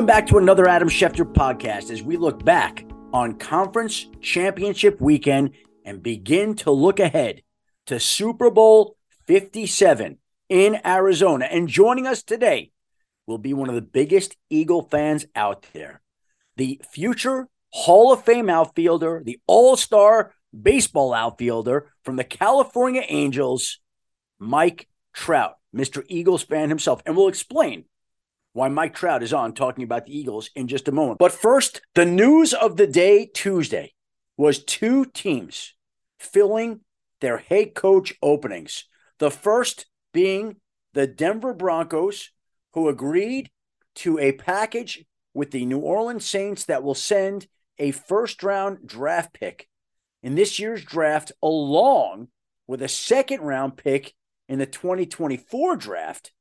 Welcome back to another Adam Schefter podcast as we look back on conference championship weekend and begin to look ahead to Super Bowl 57 in Arizona. And joining us today will be one of the biggest Eagle fans out there, the future Hall of Fame outfielder, the all star baseball outfielder from the California Angels, Mike Trout, Mr. Eagles fan himself. And we'll explain why Mike Trout is on talking about the Eagles in just a moment. But first, the news of the day Tuesday was two teams filling their head coach openings. The first being the Denver Broncos, who agreed to a package with the New Orleans Saints that will send a first round draft pick in this year's draft, along with a second round pick in the 2024 draft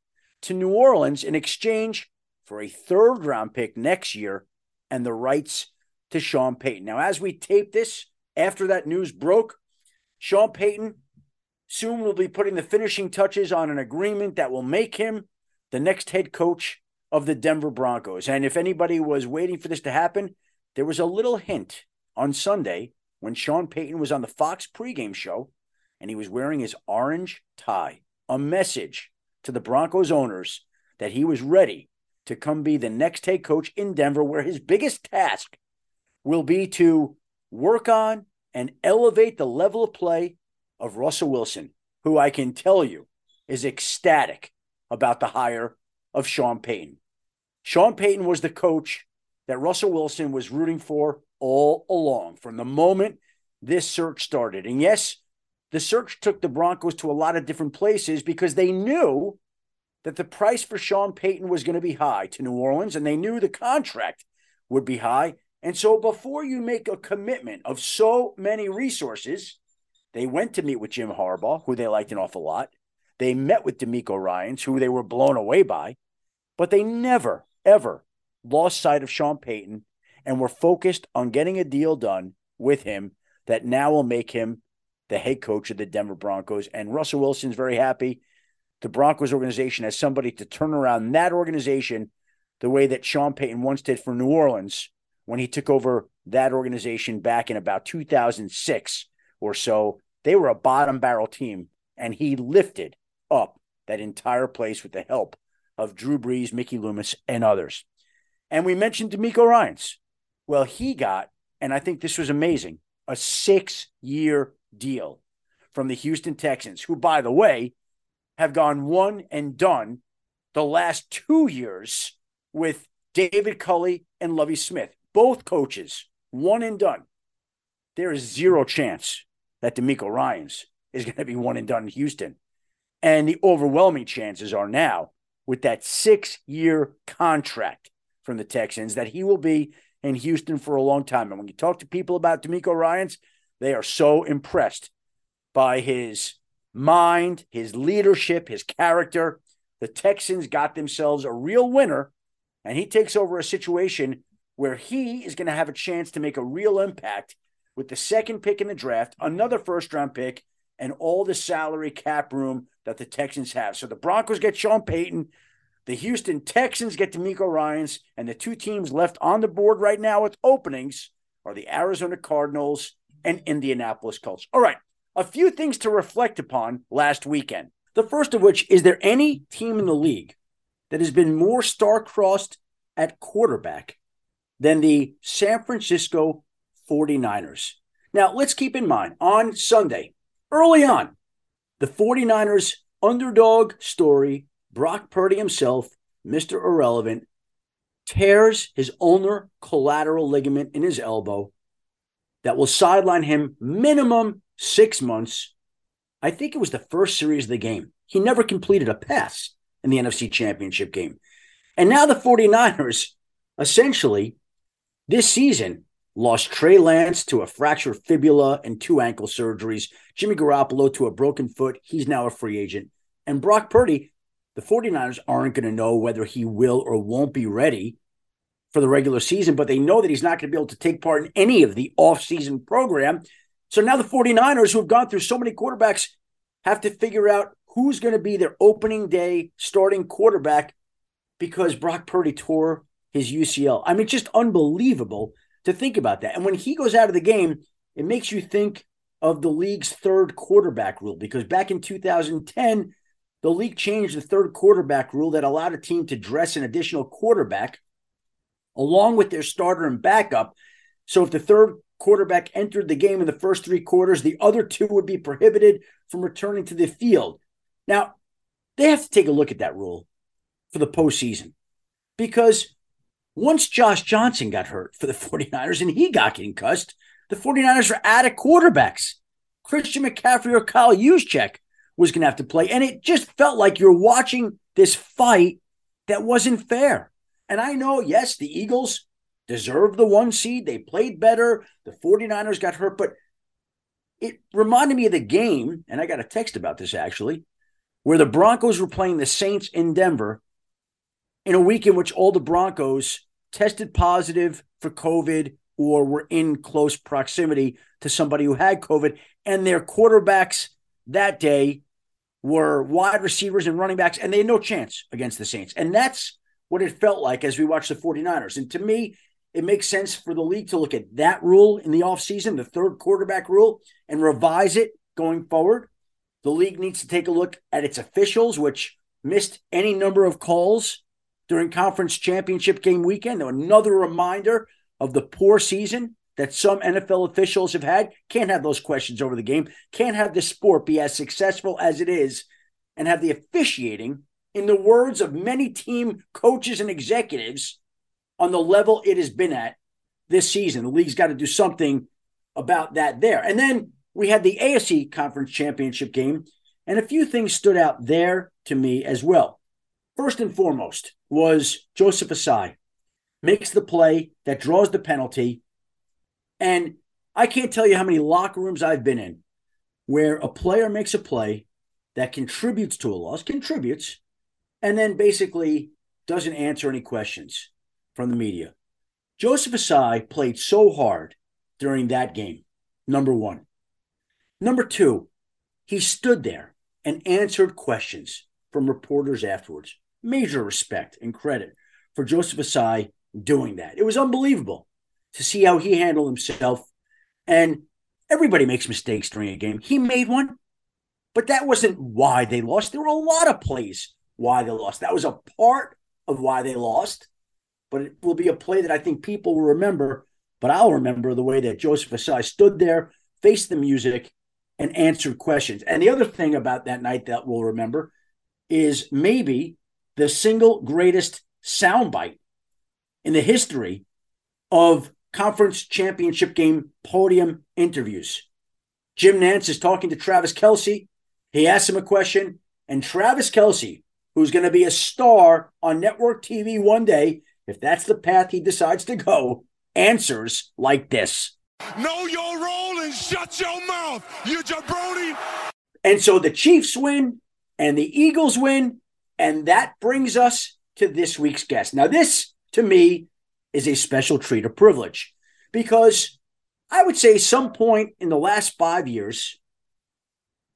to New Orleans in exchange for a third round pick next year and the rights to Sean Payton. Now, as we tape this, after that news broke, Sean Payton soon will be putting the finishing touches on an agreement that will make him the next head coach of the Denver Broncos. And if anybody was waiting for this to happen, there was a little hint on Sunday when Sean Payton was on the Fox pregame show and he was wearing his orange tie, a message to the Broncos owners that he was ready to come be the next head coach in Denver, where his biggest task will be to work on and elevate the level of play of Russell Wilson, who I can tell you is ecstatic about the hire of Sean Payton. Sean Payton was the coach that Russell Wilson was rooting for all along from the moment this search started. And yes, the search took the Broncos to a lot of different places because they knew that the price for Sean Payton was going to be high to New Orleans and they knew the contract would be high. And so before you make a commitment of so many resources, they went to meet with Jim Harbaugh, who they liked an awful lot. They met with DeMeco Ryans, who they were blown away by, but they never, ever lost sight of Sean Payton and were focused on getting a deal done with him that now will make him the head coach of the Denver Broncos. And Russell Wilson's very happy. The Broncos organization has somebody to turn around that organization the way that Sean Payton once did for New Orleans when he took over that organization back in about 2006 or so. They were a bottom barrel team, and he lifted up that entire place with the help of Drew Brees, Mickey Loomis, and others. And we mentioned DeMeco Ryans. Well, he got, and I think this was amazing, a six year deal from the Houston Texans, who, by the way, have gone one and done the last two years with David Culley and Lovie Smith, both coaches, one and done. There is zero chance that DeMeco Ryans is going to be one and done in Houston. And the overwhelming chances are now with that six year contract from the Texans that he will be in Houston for a long time. And when you talk to people about DeMeco Ryans, they are so impressed by his mind, his leadership, his character. The Texans got themselves a real winner, and he takes over a situation where he is going to have a chance to make a real impact with the second pick in the draft, another first round pick, and all the salary cap room that the Texans have. So the Broncos get Sean Payton. The Houston Texans get DeMeco Ryans, and the two teams left on the board right now with openings are the Arizona Cardinals and Indianapolis Colts. All right, a few things to reflect upon last weekend. The first of which is there any team in the league that has been more star-crossed at quarterback than the San Francisco 49ers? Now, let's keep in mind on Sunday, early on, the 49ers underdog story, Brock Purdy himself, Mr. Irrelevant, tears his ulnar collateral ligament in his elbow that will sideline him minimum six months. I think it was the first series of the game. He never completed a pass in the NFC Championship game. And now the 49ers essentially this season lost Trey Lance to a fractured fibula and two ankle surgeries, Jimmy Garoppolo to a broken foot. He's now a free agent. And Brock Purdy, the 49ers aren't going to know whether he will or won't be ready for the regular season, but they know that he's not going to be able to take part in any of the offseason program. So now the 49ers, who have gone through so many quarterbacks, have to figure out who's going to be their opening day starting quarterback because Brock Purdy tore his UCL. I mean, just unbelievable to think about that. And when he goes out of the game, it makes you think of the league's third quarterback rule because back in 2010, the league changed the third quarterback rule that allowed a team to dress an additional quarterback along with their starter and backup. So if the third quarterback entered the game in the first three quarters, the other two would be prohibited from returning to the field. Now, they have to take a look at that rule for the postseason because once Josh Johnson got hurt for the 49ers and he got concussed, the 49ers are out of quarterbacks. Christian McCaffrey or Kyle Juszczyk was going to have to play. And it just felt like you're watching this fight that wasn't fair. And I know, yes, the Eagles deserved the one seed. They played better. The 49ers got hurt, but it reminded me of the game, and I got a text about this actually, where the Broncos were playing the Saints in Denver in a week in which all the Broncos tested positive for COVID or were in close proximity to somebody who had COVID, and their quarterbacks that day were wide receivers and running backs, and they had no chance against the Saints. And that's what it felt like as we watched the 49ers. And to me, it makes sense for the league to look at that rule in the offseason, the third quarterback rule, and revise it going forward. The league needs to take a look at its officials, which missed any number of calls during conference championship game weekend. Another reminder of the poor season that some NFL officials have had. Can't have those questions over the game. Can't have the sport be as successful as it is and have the officiating, in the words of many team coaches and executives, on the level it has been at this season. The league's got to do something about that there. And then we had the AFC Conference Championship game, and a few things stood out there to me as well. First and foremost was Joseph Ossai makes the play that draws the penalty. And I can't tell you how many locker rooms I've been in where a player makes a play that contributes to a loss, contributes, and then basically doesn't answer any questions from the media. Joseph Ossai played so hard during that game, number one. Number two, he stood there and answered questions from reporters afterwards. Major respect and credit for Joseph Ossai doing that. It was unbelievable to see how he handled himself. And everybody makes mistakes during a game. He made one, but that wasn't why they lost. There were a lot of plays why they lost. That was a part of why they lost, but it will be a play that I think people will remember. But I'll remember the way that Joseph Ossai stood there, faced the music, and answered questions. And the other thing about that night that we'll remember is maybe the single greatest soundbite in the history of conference championship game podium interviews. Jim Nantz is talking to Travis Kelce. He asks him a question, and Travis Kelce, who's going to be a star on network TV one day, if that's the path he decides to go, answers like this. Know your role and shut your mouth, you jabroni. And so the Chiefs win and the Eagles win. And that brings us to this week's guest. Now, this to me is a special treat, a privilege, because I would say some point in the last five years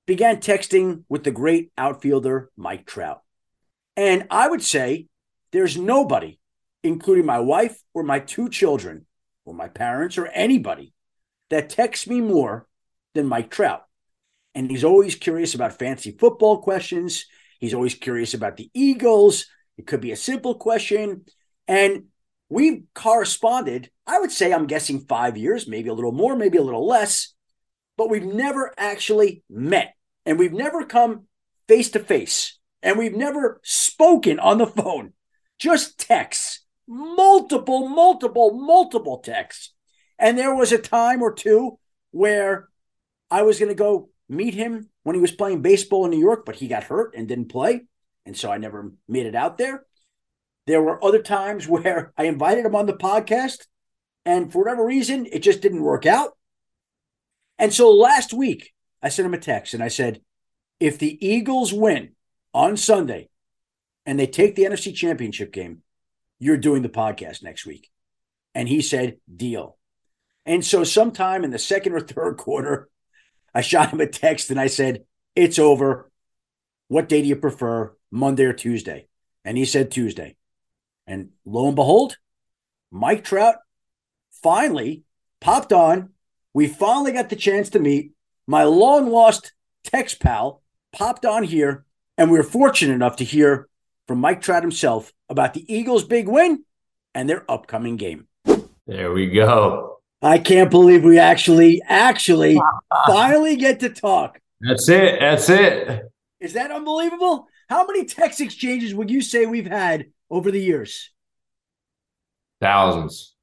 began texting with the great outfielder Mike Trout. And I would say there's nobody, including my wife or my two children or my parents or anybody, that texts me more than Mike Trout. And he's always curious about fantasy football questions. He's always curious about the Eagles. It could be a simple question. And we've corresponded, I would say, I'm guessing five years, maybe a little more, maybe a little less, but we've never actually met and we've never come face to face and we've never spoken on the phone, just texts, multiple, multiple, multiple texts. And there was a time or two where I was going to go meet him when he was playing baseball in New York, but he got hurt and didn't play. And so I never made it out there. There were other times where I invited him on the podcast, and for whatever reason, it just didn't work out. And so last week, I sent him a text and I said, if the Eagles win on Sunday and they take the NFC championship game, you're doing the podcast next week. And he said, deal. And so sometime in the second or third quarter, I shot him a text and I said, it's over. What day do you prefer, Monday or Tuesday? And he said Tuesday. And lo and behold, Mike Trout finally popped on. We finally got the chance to meet. My long lost text pal popped on here, and we were fortunate enough to hear from Mike Trout himself about the Eagles' big win and their upcoming game. There we go. I can't believe we actually, actually finally get to talk. That's it. That's it. Is that unbelievable? How many text exchanges would you say we've had over the years? Thousands.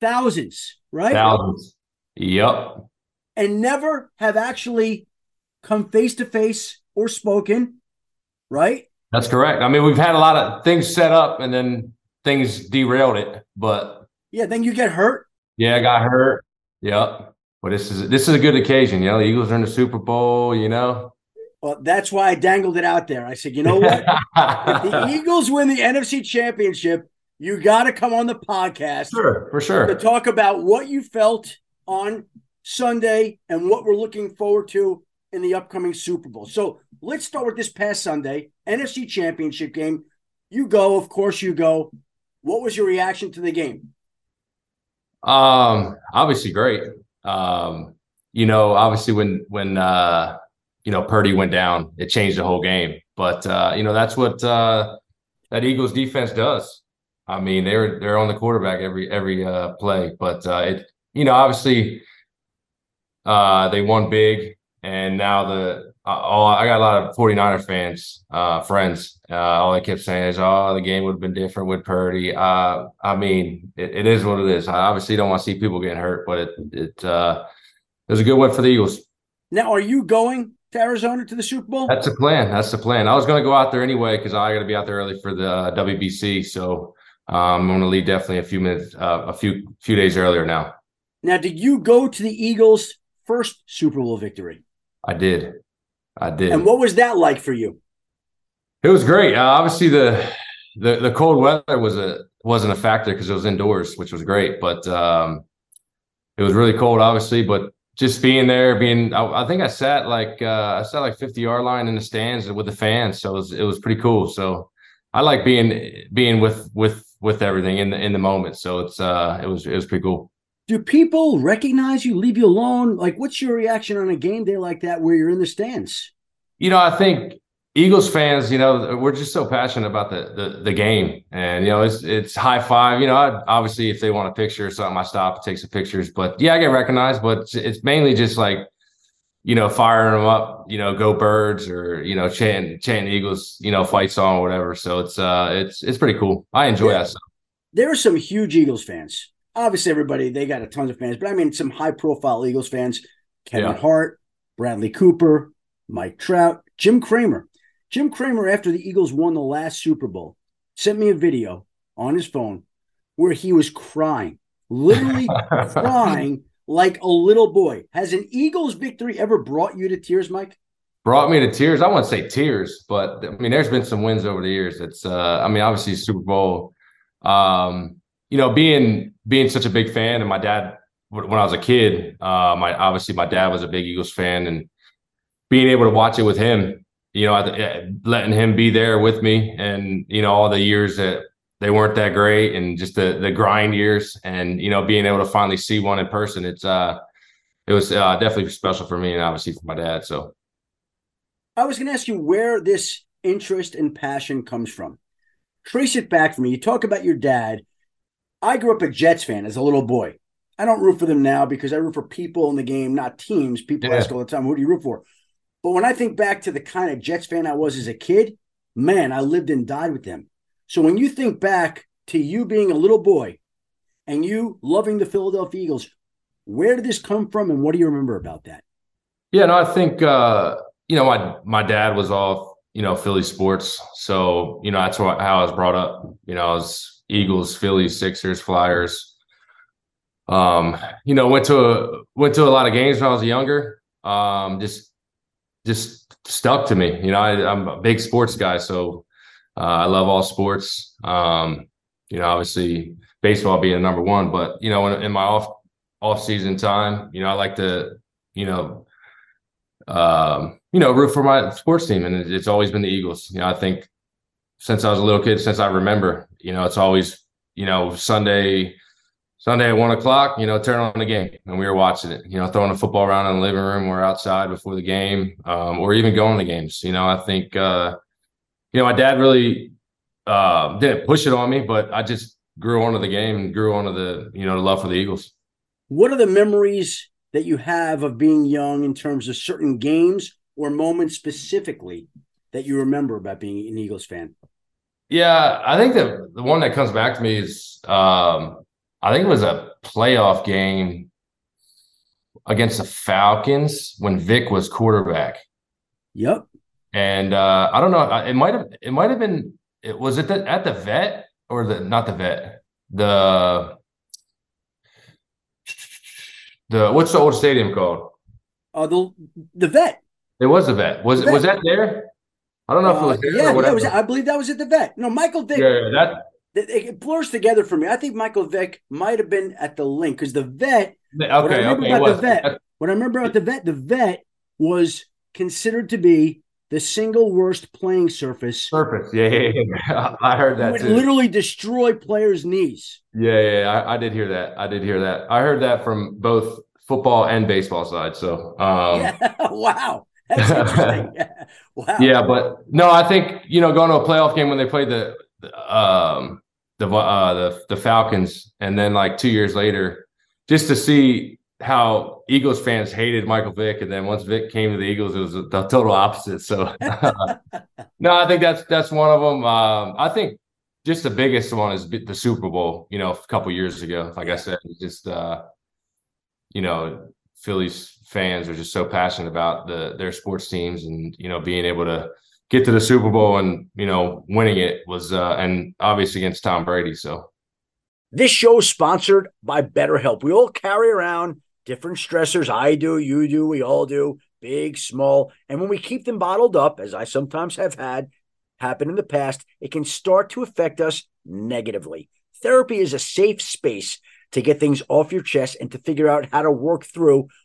Thousands, right? Thousands. Yep. And never have actually come face to face or spoken, right? That's correct. I mean, we've had a lot of things set up and then things derailed it, but yeah, then you get hurt. Yeah, I got hurt. Yep. But this is this is a good occasion, you know. The Eagles are in the Super Bowl, you know. Well, that's why I dangled it out there. I said, you know what? if the Eagles win the NFC Championship, you got to come on the podcast. Sure, for sure. To talk about what you felt on Sunday and what we're looking forward to in the upcoming Super Bowl. So let's start with this past Sunday, NFC Championship game. You go, of course, you go. What was your reaction to the game? Um, obviously great. Um, you know, obviously when when uh you know Purdy went down, it changed the whole game. But uh, you know, that's what uh that Eagles defense does. I mean, they're they're on the quarterback every every uh play. But uh it you know, obviously uh they won big and now the all I got a lot of 49er fans, uh, friends. Uh, all they kept saying is, "Oh, the game would have been different with Purdy." Uh, I mean, it, it is what it is. I obviously don't want to see people getting hurt, but it it uh, it was a good win for the Eagles. Now, are you going to Arizona to the Super Bowl? That's the plan. That's the plan. I was going to go out there anyway because I got to be out there early for the uh, WBC. So um, I'm going to leave definitely a few minutes, uh, a few few days earlier now. Now, did you go to the Eagles' first Super Bowl victory? I did. I did. And what was that like for you? It was great. Uh, obviously, the, the the cold weather was a wasn't a factor because it was indoors, which was great. But um, it was really cold, obviously. But just being there, being I, I think I sat like uh, I sat like fifty yard line in the stands with the fans, so it was it was pretty cool. So I like being being with with with everything in the in the moment. So it's uh it was it was pretty cool do people recognize you, leave you alone? Like, what's your reaction on a game day like that where you're in the stands? You know, I think Eagles fans, you know, we're just so passionate about the the, the game, and you know, it's it's high five. You know, I, obviously, if they want a picture or something, I stop, take some pictures. But yeah, I get recognized, but it's, it's mainly just like, you know, firing them up. You know, go birds, or you know, chanting chanting Eagles, you know, fight song or whatever. So it's uh, it's it's pretty cool. I enjoy yeah. that. Stuff. There are some huge Eagles fans obviously everybody they got a tons of fans, but I mean some high profile Eagles fans: Kevin yeah. Hart, Bradley Cooper, Mike Trout, Jim Cramer. Jim Cramer, after the Eagles won the last Super Bowl, sent me a video on his phone where he was crying, literally crying like a little boy. Has an Eagles victory ever brought you to tears, Mike? Brought me to tears. I wouldn't say tears, but I mean, there's been some wins over the years. It's, uh, I mean, obviously Super Bowl. Um, you know, being being such a big fan, and my dad when I was a kid, uh, my obviously my dad was a big Eagles fan, and being able to watch it with him, you know, letting him be there with me, and you know, all the years that they weren't that great, and just the the grind years, and you know, being able to finally see one in person, it's uh, it was uh, definitely special for me, and obviously for my dad. So, I was going to ask you where this interest and passion comes from. Trace it back for me. You talk about your dad I grew up a Jets fan as a little boy. I don't root for them now because I root for people in the game, not teams. People yeah. ask all the time, who do you root for? But when I think back to the kind of Jets fan I was as a kid, man, I lived and died with them. So when you think back to you being a little boy and you loving the Philadelphia Eagles, where did this come from and what do you remember about that? Yeah, no, I think uh, you know, my my dad was off, you know, Philly sports. So, you know, that's how I was brought up. You know, I was Eagles, Phillies, Sixers, Flyers. Um, you know, went to a, went to a lot of games when I was younger. Um, just just stuck to me. You know, I, am a big sports guy, so uh, I love all sports. Um, you know, obviously baseball being number one, but you know, in, in my off off season time, you know, I like to, you know, um, you know, root for my sports team, and it's always been the Eagles. You know, I think since I was a little kid, since I remember. You know, it's always you know, Sunday, Sunday at one o'clock, you know, turn on the game and we were watching it, you know, throwing a football around in the living room or outside before the game, um, or even going to games. You know, I think, uh, you know, my dad really uh, didn't push it on me, but I just grew onto the game and grew onto the, you know, the love for the Eagles. What are the memories that you have of being young in terms of certain games or moments specifically that you remember about being an Eagles fan? Yeah, I think that the one that comes back to me is um, I think it was a playoff game against the Falcons when Vic was quarterback. Yep. And uh, I don't know, it might have it might have been it was it the, at the vet or the not the vet the the what's the old stadium called? Uh, the the vet. It was the vet. Was it was that there? I don't know uh, if it was uh, there yeah, whatever. Was, I believe that was at the vet. No, Michael Vick. Yeah, yeah that it blurs together for me. I think Michael Vick might have been at the Linc because the vet. Okay, what I remember okay, about the vet. What I remember about the vet, the vet was considered to be the single worst playing surface. Surface, yeah, yeah, yeah. I heard that. It would literally destroy players' knees. Yeah, yeah, I, I, did hear that. I did hear that. I heard that from both football and baseball side. So, um, yeah. wow. That's interesting. wow. Yeah, but no, I think you know going to a playoff game when they played the um, the uh, the the Falcons, and then like two years later, just to see how Eagles fans hated Michael Vick, and then once Vick came to the Eagles, it was the total opposite. So, no, I think that's that's one of them. Um, I think just the biggest one is the Super Bowl. You know, a couple years ago, like I said, just uh, you know, Phillies fans are just so passionate about the their sports teams, and you know, being able to get to the Super Bowl and you know winning it was uh, and obviously against Tom Brady. So this show is sponsored by BetterHelp. We all carry around different stressors. I do, you do, we all do, big, small, and when we keep them bottled up, as I sometimes have had happen in the past, it can start to affect us negatively. Therapy is a safe space to get things off your chest and to figure out how to work through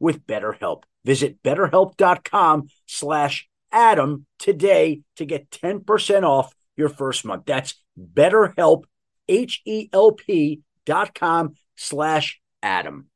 with BetterHelp. Visit betterhelp.com slash Adam today to get 10% off your first month. That's BetterHelp, H-E-L-P dot com slash Adam.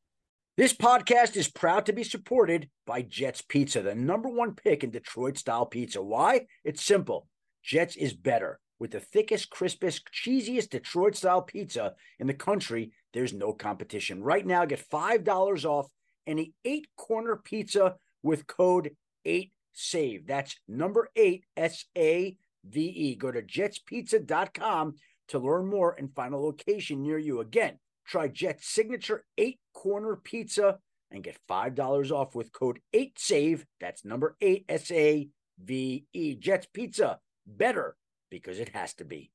This podcast is proud to be supported by Jets Pizza, the number one pick in Detroit style pizza. Why? It's simple. Jets is better. With the thickest, crispest, cheesiest Detroit style pizza in the country, there's no competition. Right now, get $5 off any eight corner pizza with code 8 SAVE. That's number eight, S A V E. Go to jetspizza.com to learn more and find a location near you. Again, try Jet's signature eight corner pizza and get $5 off with code 8SAVE. That's number eight, S A V E. Jet's Pizza, better because it has to be.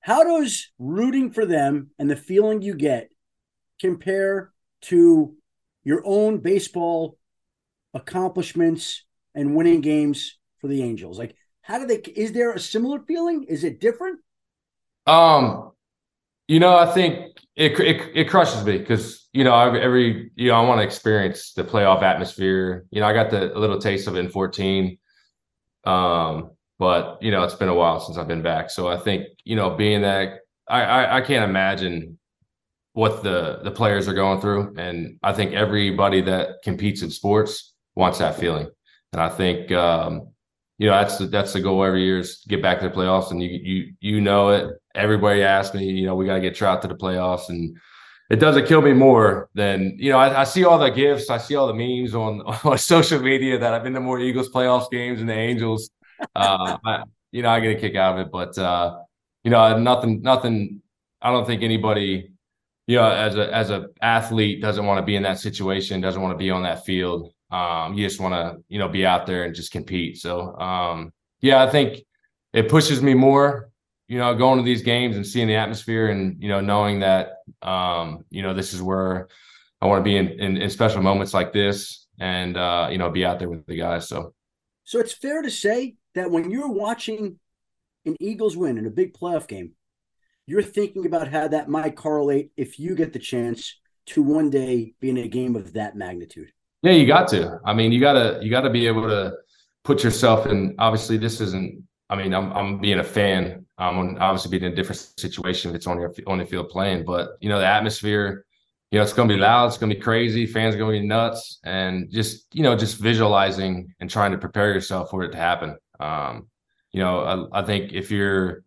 How does rooting for them and the feeling you get compare to your own baseball accomplishments and winning games for the Angels? Like, how do they? Is there a similar feeling? Is it different? Um, you know, I think it it, it crushes me because you know every you know I want to experience the playoff atmosphere. You know, I got the a little taste of it in fourteen, um, but you know it's been a while since I've been back. So I think you know being that I, I, I can't imagine what the the players are going through, and I think everybody that competes in sports wants that feeling. And I think um, you know that's the, that's the goal every year is get back to the playoffs. And you you you know it. Everybody asks me, you know, we got to get Trout to the playoffs, and it doesn't kill me more than you know. I, I, see all the gifts, I see all the memes on, on social media that I've been to more Eagles playoffs games than the Angels. Uh, I, you know, I get a kick out of it, but uh, you know, nothing, nothing. I don't think anybody, you know, as a as a athlete doesn't want to be in that situation, doesn't want to be on that field. Um, you just want to, you know, be out there and just compete. So, um, yeah, I think it pushes me more you know, going to these games and seeing the atmosphere and, you know, knowing that, um, you know, this is where I want to be in, in, in special moments like this and, uh, you know, be out there with the guys. So, so it's fair to say that when you're watching an Eagles win in a big playoff game, you're thinking about how that might correlate if you get the chance to one day be in a game of that magnitude. Yeah, you got to. I mean, you gotta you gotta be able to put yourself in. Obviously, this isn't. I mean, I'm I'm being a fan. I'm obviously being in a different situation if it's on your on the field playing, but you know the atmosphere. You know, it's to be loud. It's to be crazy. Fans are to be nuts, and just you know, just visualizing and trying to prepare yourself for it to happen. Um, you know, I, I think if you're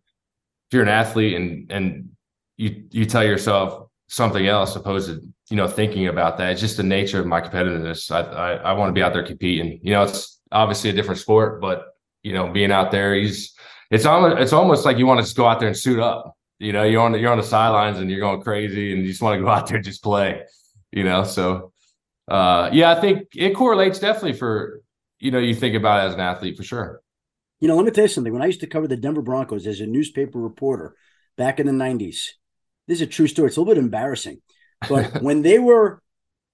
if you're an athlete and and you you tell yourself something else opposed to you know thinking about that, it's just the nature of my competitiveness. I I, I want to be out there competing. You know, it's obviously a different sport, but you know, being out there, he's it's almost it's almost like you want to just go out there and suit up. You know, you're on the, you're on the sidelines and you're going crazy, and you just want to go out there and just play. You know, so uh, yeah, I think it correlates definitely for you know you think about it as an athlete for sure. You know, let me tell you something. When I used to cover the Denver Broncos as a newspaper reporter back in the 90s, this is a true story. It's a little bit embarrassing. But when they were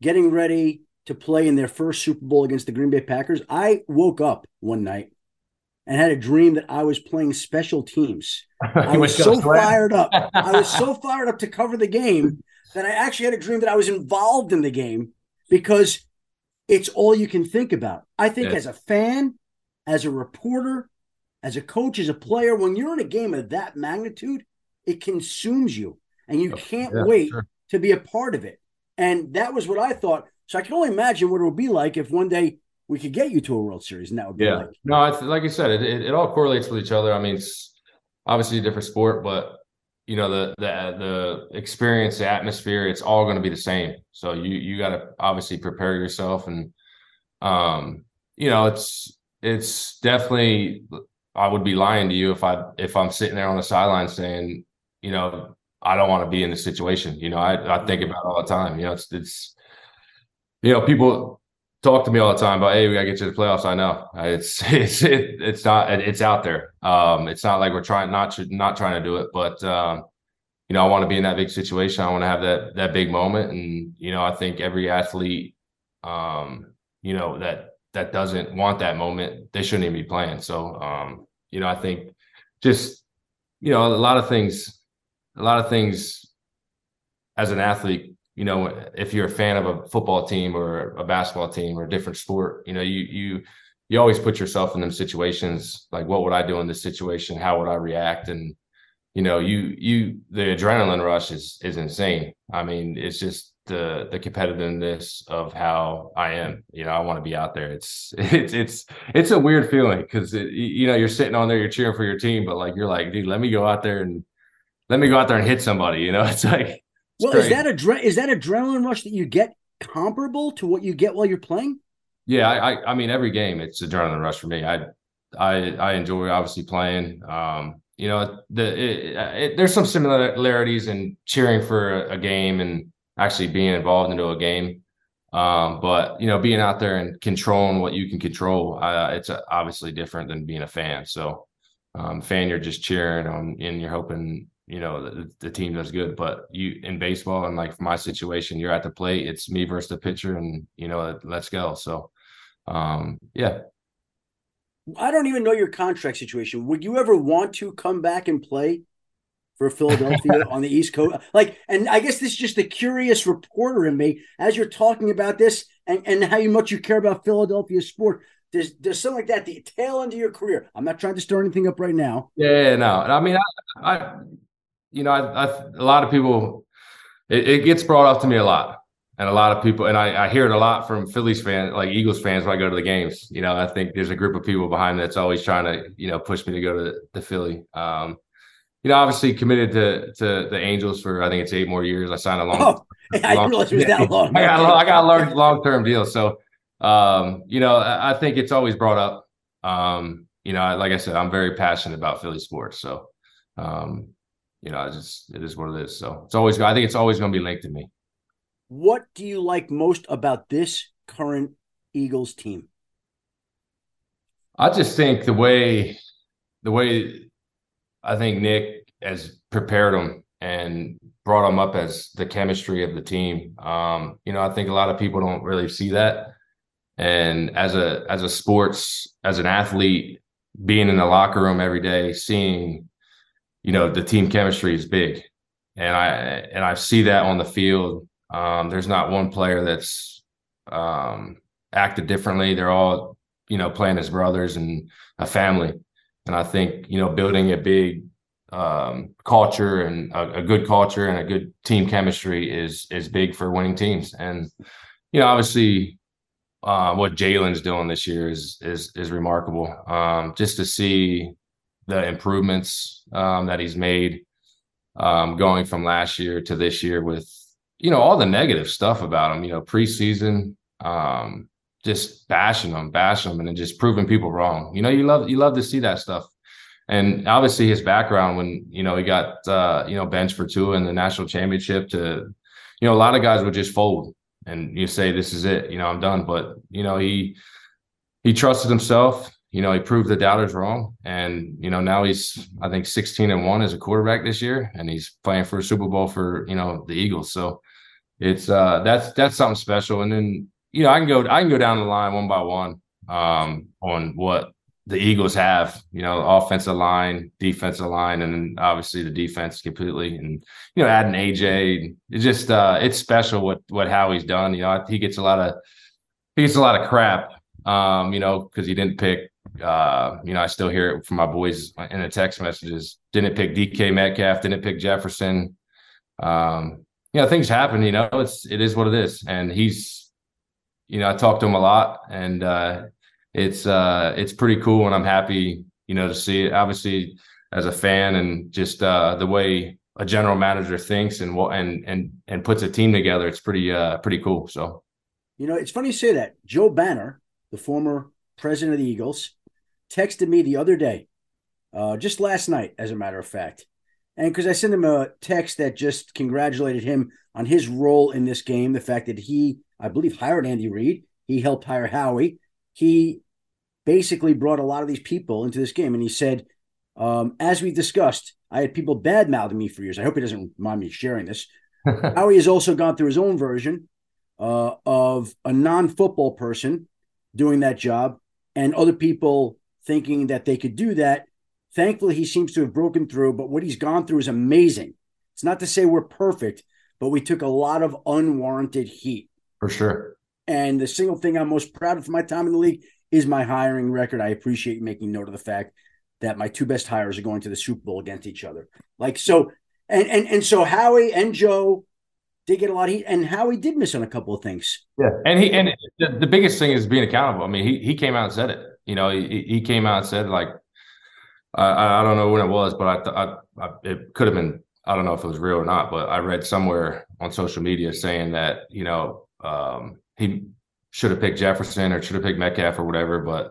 getting ready to play in their first Super Bowl against the Green Bay Packers, I woke up one night and had a dream that I was playing special teams. I was so fired up. I was so fired up to cover the game that I actually had a dream that I was involved in the game because it's all you can think about. I think yes. as a fan, as a reporter, as a coach, as a player, when you're in a game of that magnitude, it consumes you and you can't yeah, wait sure. to be a part of it. And that was what I thought. So I can only imagine what it would be like if one day we could get you to a World Series, and that would be yeah. like. No, it's, like you said, it, it, it all correlates with each other. I mean, it's obviously a different sport, but you know the the the experience, the atmosphere, it's all going to be the same. So you you got to obviously prepare yourself, and um, you know, it's it's definitely I would be lying to you if I if I'm sitting there on the sideline saying, you know, I don't want to be in this situation. You know, I, I think about all the time. You know, it's it's you know, people talk to me all the time about, hey, we gotta get to the playoffs. I know it's it's it, it's not it's out there. Um, it's not like we're trying not to not trying to do it, but um, you know, I want to be in that big situation. I want to have that that big moment, and you know, I think every athlete, um, you know, that that doesn't want that moment, they shouldn't even be playing. So, um, you know, I think just, you know, a lot of things, a lot of things as an athlete, you know, if you're a fan of a football team or a basketball team or a different sport, you know, you, you, you always put yourself in them situations. Like, what would I do in this situation? How would I react? And, you know, you, you, the adrenaline rush is, is insane. I mean, it's just, the the competitiveness of how I am. You know, I want to be out there. It's it's it's it's a weird feeling because you know you're sitting on there, you're cheering for your team, but like you're like, dude, let me go out there and let me go out there and hit somebody. You know, it's like it's well, crazy. is that a is that adrenaline rush that you get comparable to what you get while you're playing? Yeah, I I, I mean every game it's adrenaline rush for me. I I I enjoy obviously playing. Um, you know, the it, it, there's some similarities in cheering for a, a game and actually being involved into a game. Um, but you know, being out there and controlling what you can control, uh, it's obviously different than being a fan. So, um, fan, you're just cheering on, and you're hoping you know the, the team does good. But you in baseball, and like my situation, you're at the plate. It's me versus the pitcher, and you know, let's go. So, um, yeah. I don't even know your contract situation. Would you ever want to come back and play for Philadelphia on the East Coast. Like, and I guess this is just the curious reporter in me as you're talking about this and, and how much you care about Philadelphia sport. There's there's something like that the tail end of your career. I'm not trying to stir anything up right now. Yeah, no. I mean, I, I you know, I, I, a lot of people, it, it, gets brought up to me a lot, and a lot of people, and I, I hear it a lot from Phillies fans, like Eagles fans, when I go to the games. You know, I think there's a group of people behind that's always trying to, you know, push me to go to the Philly. Um, you know, obviously committed to to the Angels for I think it's eight more years. I signed a long. Oh, I didn't realize it was that long. I got a, I got a long long term deal. So, um, you know, I, I, think it's always brought up. Um, you know, like I said, I'm very passionate about Philly sports. So, um, you know, I just it is what it is. So it's always I think it's always going to be linked to me. What do you like most about this current Eagles team? I just think the way the way I think Nick has prepared them and brought them up as the chemistry of the team. Um, you know, I think a lot of people don't really see that. And as a as a sports as an athlete, being in the locker room every day, seeing, you know, the team chemistry is big, and I and I see that on the field. Um, there's not one player that's um, acted differently. They're all, you know, playing as brothers and a family. And I think you know, building a big um, culture and a, a, good culture and a good team chemistry is is big for winning teams. And you know, obviously, uh, what Jalen's doing this year is is is remarkable. Um, just to see the improvements um, that he's made um, going from last year to this year with you know all the negative stuff about him. You know, preseason. Um, just bashing them, bashing them, and then just proving people wrong. You know, you love you love to see that stuff. And obviously his background when you know he got uh, you know benched for two in the national championship to you know a lot of guys would just fold and you say this is it. You know I'm done. But you know he he trusted himself. You know he proved the doubters wrong. And you know now he's I think 16 and 1 as a quarterback this year and he's playing for a Super Bowl for you know the Eagles. So it's uh that's that's something special. And then you know I can go I can go down the line one by one um on what the Eagles have, you know, offensive line, defensive line, and then obviously the defense completely. And you know, adding AJ, it's just uh, it's special what what Howie's done. You know, he gets a lot of he gets a lot of crap, um, you know, because he didn't pick. Uh, you know, I still hear it from my boys in the text messages. Didn't pick DK Metcalf. Didn't pick Jefferson. Um, you know, things happen. You know, it's it is what it is, and he's, you know, I talk to him a lot, and uh, it's uh it's pretty cool and I'm happy, you know, to see it. Obviously, as a fan and just uh the way a general manager thinks and what and and and puts a team together, it's pretty uh pretty cool. So you know, it's funny you say that. Joe Banner, the former president of the Eagles, texted me the other day, uh, just last night, as a matter of fact. And because I sent him a text that just congratulated him on his role in this game, the fact that he, I believe, hired Andy Reid, he helped hire Howie, he basically brought a lot of these people into this game. And he said, um, as we discussed, I had people bad mouthing me for years. I hope he doesn't mind me sharing this. Howie has also gone through his own version uh, of a non football person doing that job and other people thinking that they could do that. Thankfully, he seems to have broken through, but what he's gone through is amazing. It's not to say we're perfect, but we took a lot of unwarranted heat. For sure. And the single thing I'm most proud of for my time in the league is my hiring record. I appreciate making note of the fact that my two best hires are going to the Super Bowl against each other. Like so, and and and so Howie and Joe did get a lot of heat, and Howie did miss on a couple of things. Yeah, and he and the, the biggest thing is being accountable. I mean, he he came out and said it. You know, he he came out and said like, I I don't know when it was, but I I, I it could have been. I don't know if it was real or not, but I read somewhere on social media saying that you know um, he should have picked Jefferson or should have picked Metcalf or whatever. But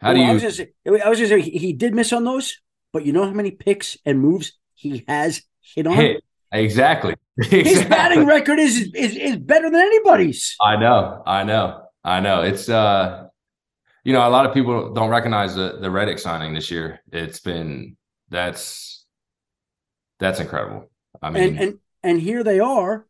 how well, do you? I was, just, say, I was just say he did miss on those, but you know how many picks and moves he has hit on. Hit. Exactly. exactly. His batting record is, is is better than anybody's. I know. I know. I know. It's uh, you know, a lot of people don't recognize the the Reddick signing this year. It's been that's that's incredible. I mean, and and, and here they are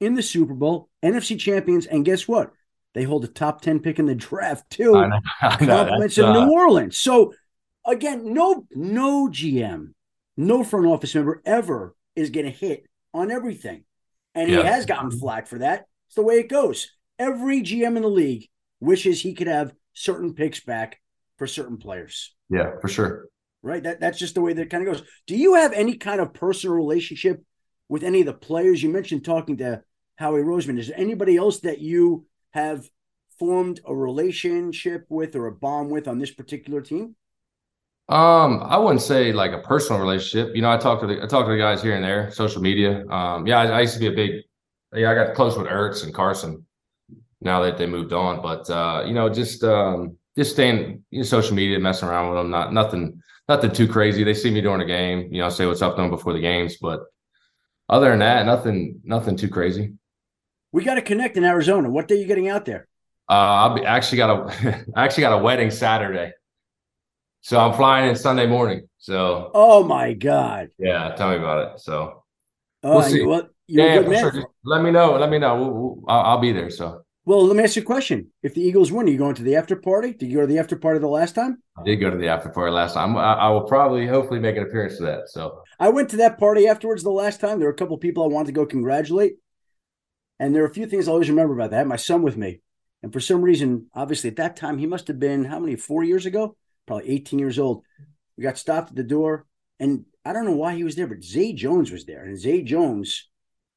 in the Super Bowl, NFC champions, and guess what? They hold a top 10 pick in the draft too. I know, I know. Compliments of uh... New Orleans. So again, no, no GM, no front office member ever is going to hit on everything. And yeah. he has gotten flack for that. It's the way it goes. Every GM in the league wishes he could have certain picks back for certain players. Yeah, for sure. Right. That that's just the way that it kind of goes. Do you have any kind of personal relationship with any of the players? You mentioned talking to Howie Roseman. Is there anybody else that you have formed a relationship with or a bond with on this particular team? Um, I wouldn't say like a personal relationship. You know, I talk to the I talk to the guys here and there, social media. Um, yeah, I, I used to be a big yeah, I got close with Ertz and Carson now that they moved on. But uh, you know, just um just staying you know, social media, messing around with them, not nothing nothing too crazy. They see me during a game, you know, say what's up to them before the games. But other than that, nothing nothing too crazy. We got to connect in Arizona. What day are you getting out there? Uh, I'll be actually got a I actually got a wedding Saturday. So I'm flying in Sunday morning. So Oh my God. yeah, tell me about it. So Oh, We'll see. well, yeah, yeah, good for man. sure. Just let me know. Let me know. We'll, we'll, I'll, I'll be there. So Well, let me ask you a question. If the Eagles win, are you going to the after party? Did you go to the after party the last time? I did go to the after party last time. I, I will probably, hopefully, make an appearance to that. So I went to that party afterwards the last time. There were a couple of people I wanted to go congratulate. And there are a few things I always remember about that. My son with me. And for some reason, obviously at that time, he must have been how many, four years ago? Probably 18 years old. We got stopped at the door. And I don't know why he was there, but Zay Jones was there. And Zay Jones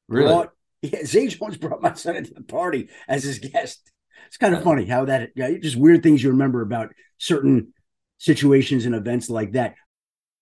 really, brought yeah, Zay Jones brought my son into the party as his guest. It's kind of funny how that yeah, just weird things you remember about certain situations and events like that.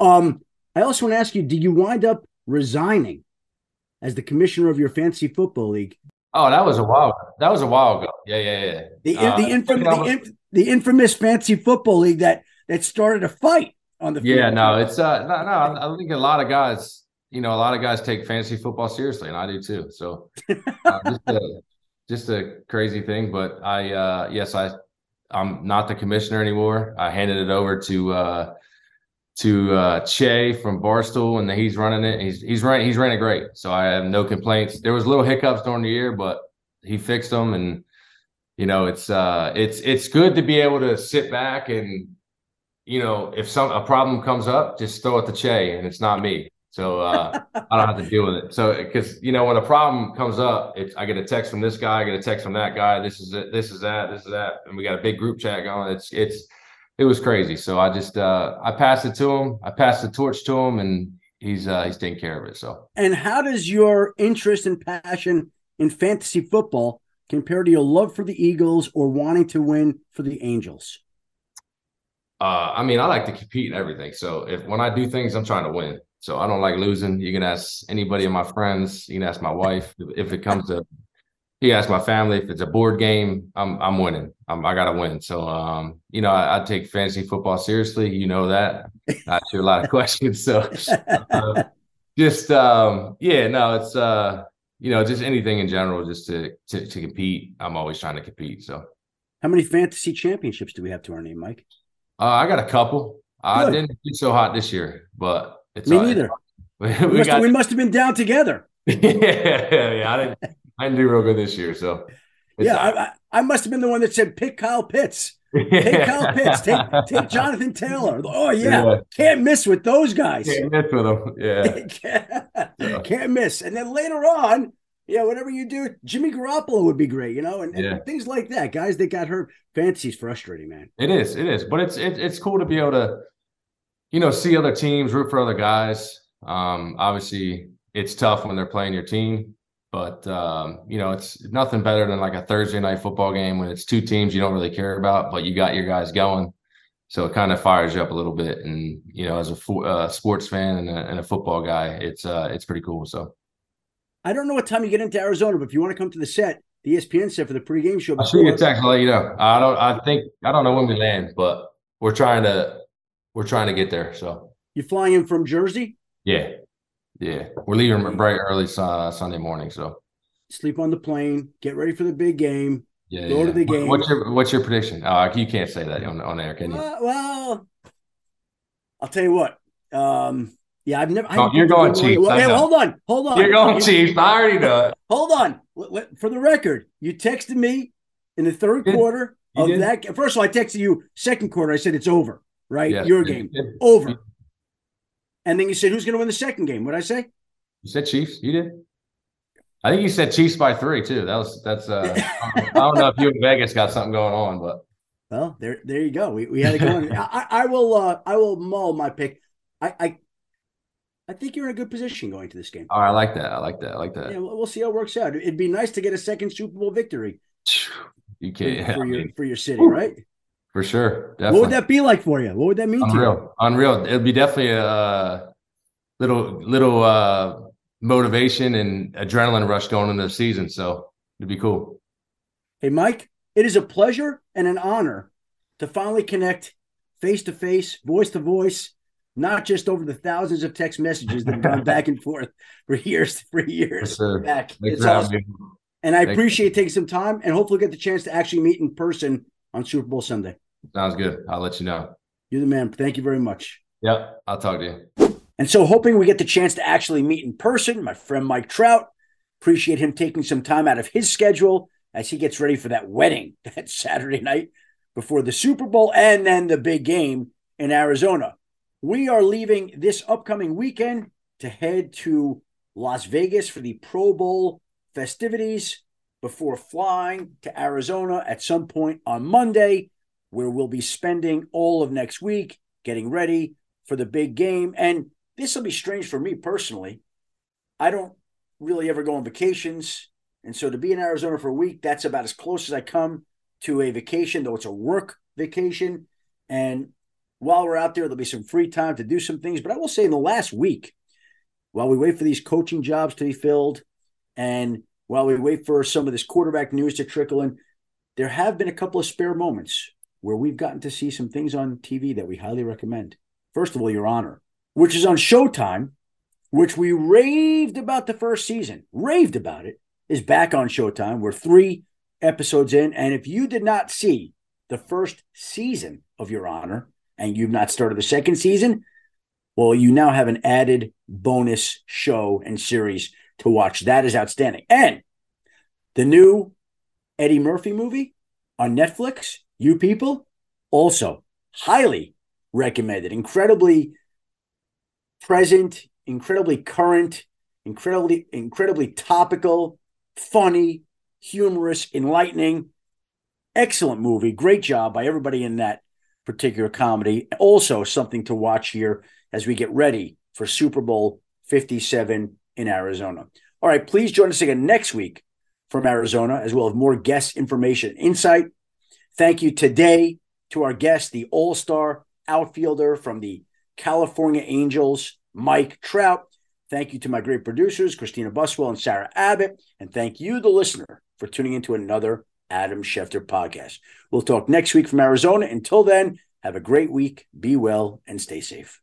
Um, I also want to ask you, did you wind up resigning as the commissioner of your fantasy football league? oh, that was a while. That was a while ago. Yeah, yeah, yeah. The Uh, the, infam- the, inf- the infamous fantasy football league that that started a fight on the Yeah, field. no, it's uh no, no, I I think a lot of guys, you know, a lot of guys take fantasy football seriously, and I do too. So uh, just a just a crazy thing. But I uh yes, I I'm not the commissioner anymore. I handed it over to uh to uh Che from Barstool and he's running it. He's he's running he's running it great. So I have no complaints. There was little hiccups during the year, but he fixed them and you know it's uh it's it's good to be able to sit back and you know if some a problem comes up just throw it to che and it's not me so uh i don't have to deal with it so because you know when a problem comes up it's i get a text from this guy i get a text from that guy this is it this is that this is that and we got a big group chat going it's it's it was crazy so i just uh i passed it to him i passed the torch to him and he's uh he's taking care of it so And how does your interest and passion in fantasy football compare to your love for the Eagles or wanting to win for the Angels? Uh, I mean, I like to compete in everything. So if when I do things, I'm trying to win. So I don't like losing. You can ask anybody of my friends. You can ask my wife if it comes to. You can ask my family if it's a board game. I'm I'm winning. I'm, I gotta win. So um, you know, I, I take fantasy football seriously. You know that. I you a lot of questions. So uh, just um, yeah, no, it's uh, you know, just anything in general, just to to to compete. I'm always trying to compete. So. How many fantasy championships do we have to our name, Mike? Uh, I got a couple. I didn't do so hot this year, but it's Me all- neither. We, We, we must, got, we must have been down together. yeah, yeah, I didn't, I didn't do real good this year, so yeah, I, I, must have been the one that said pick Kyle Pitts. Take Kyle Pitts. Take, take Jonathan Taylor. Oh, yeah. Yeah. Can't miss with those guys. Can't miss with them. Yeah, can't, can't miss. And then later on, yeah, whatever you do, Jimmy Garoppolo would be great, you know, and, and things like that. Guys that got hurt. Fantasy's frustrating, man. it is. It is, but it's it, it's cool to be able to, you know, see other teams, root for other guys. Um, obviously, it's tough when they're playing your team, but um, you know, it's nothing better than like a Thursday night football game when it's two teams you don't really care about, but you got your guys going. So it kind of fires you up a little bit, and you know, as a fo- uh, sports fan and a, and a football guy, it's uh, it's pretty cool. So I don't know what time you get into Arizona, but if you want to come to the set, the ESPN set for the pregame show, I'll shoot you a text. I'll let you know. I don't. I think I don't know when we land, but we're trying to we're trying to get there. So you're flying in from Jersey, yeah, yeah, we're leaving bright early uh, Sunday morning. So sleep on the plane, get ready for the big game. yeah, Go yeah. to the game. What's your What's your prediction? Uh, you can't say that on on air, can you? Uh, well, I'll tell you what. Um, yeah, I've never. Oh, you're going Chiefs. I Hey, hold on, hold on. You're going You- Chiefs. I already know it. Hold on. For the record, you texted me in the third Did- quarter you of that. First of all, I texted you second quarter. I said it's over, right? Yes, Your game did. over. And then you said who's going to win the second game? What did I say? You said Chiefs. You did. I think you said Chiefs by three too. That was that's. uh I don't know if you in Vegas got something going on, but Well, there, there you go. We, we had it going. I, I will, uh, I will mull my pick. I, I, I think you're in a good position going to this game. oh, I like that. I like that. I like that. Yeah, we'll, we'll see how it works out. It'd be nice to get a second Super Bowl victory You can't. for I your for your city, right? For sure. Definitely. What would that be like for you? What would that mean Unreal. to you? Unreal. It'd be definitely a little little uh motivation and adrenaline rush going into the season. So it'd be cool. Hey, Mike, it is a pleasure and an honor to finally connect face to face, voice to voice, not just over the thousands of text messages that have gone back and forth for years, for years sure. back. Thanks it's for awesome. And I Thank appreciate taking some time and hopefully get the chance to actually meet in person on Super Bowl Sunday. Sounds good. I'll let you know. You're the man. Thank you very much. Yep. I'll talk to you. And so, hoping we get the chance to actually meet in person, my friend Mike Trout, appreciate him taking some time out of his schedule as he gets ready for that wedding that Saturday night before the Super Bowl and then the big game in Arizona. We are leaving this upcoming weekend to head to Las Vegas for the Pro Bowl festivities before flying to Arizona at some point on Monday, where we'll be spending all of next week getting ready for the big game. And this will be strange for me personally. I don't really ever go on vacations. And so to be in Arizona for a week, that's about as close as I come to a vacation, though it's a work vacation. And while we're out there, there'll be some free time to do some things. But I will say in the last week, while we wait for these coaching jobs to be filled and while we wait for some of this quarterback news to trickle in, there have been a couple of spare moments where we've gotten to see some things on TV that we highly recommend. First of all, Your Honor, which is on Showtime, which we raved about the first season, raved about it, is back on Showtime. We're three episodes in. And if you did not see the first season of Your Honor and you've not started the second season, well, you now have an added bonus show and series to watch. That is outstanding. And the new Eddie Murphy movie on Netflix, You People, also highly recommended. Incredibly present, incredibly current, incredibly, incredibly topical, funny, humorous, enlightening. Excellent movie. Great job by everybody in that particular comedy. Also, something to watch here as we get ready for Super Bowl 57 in Arizona. All right, please join us again next week from Arizona, as well as more guest information insight. Thank you today to our guest, the all star outfielder from the California Angels, Mike Trout. Thank you to my great producers, Christina Buswell and Sarah Abbott. And thank you, the listener, for tuning into another Adam Schefter podcast. We'll talk next week from Arizona. Until then, have a great week, be well, and stay safe.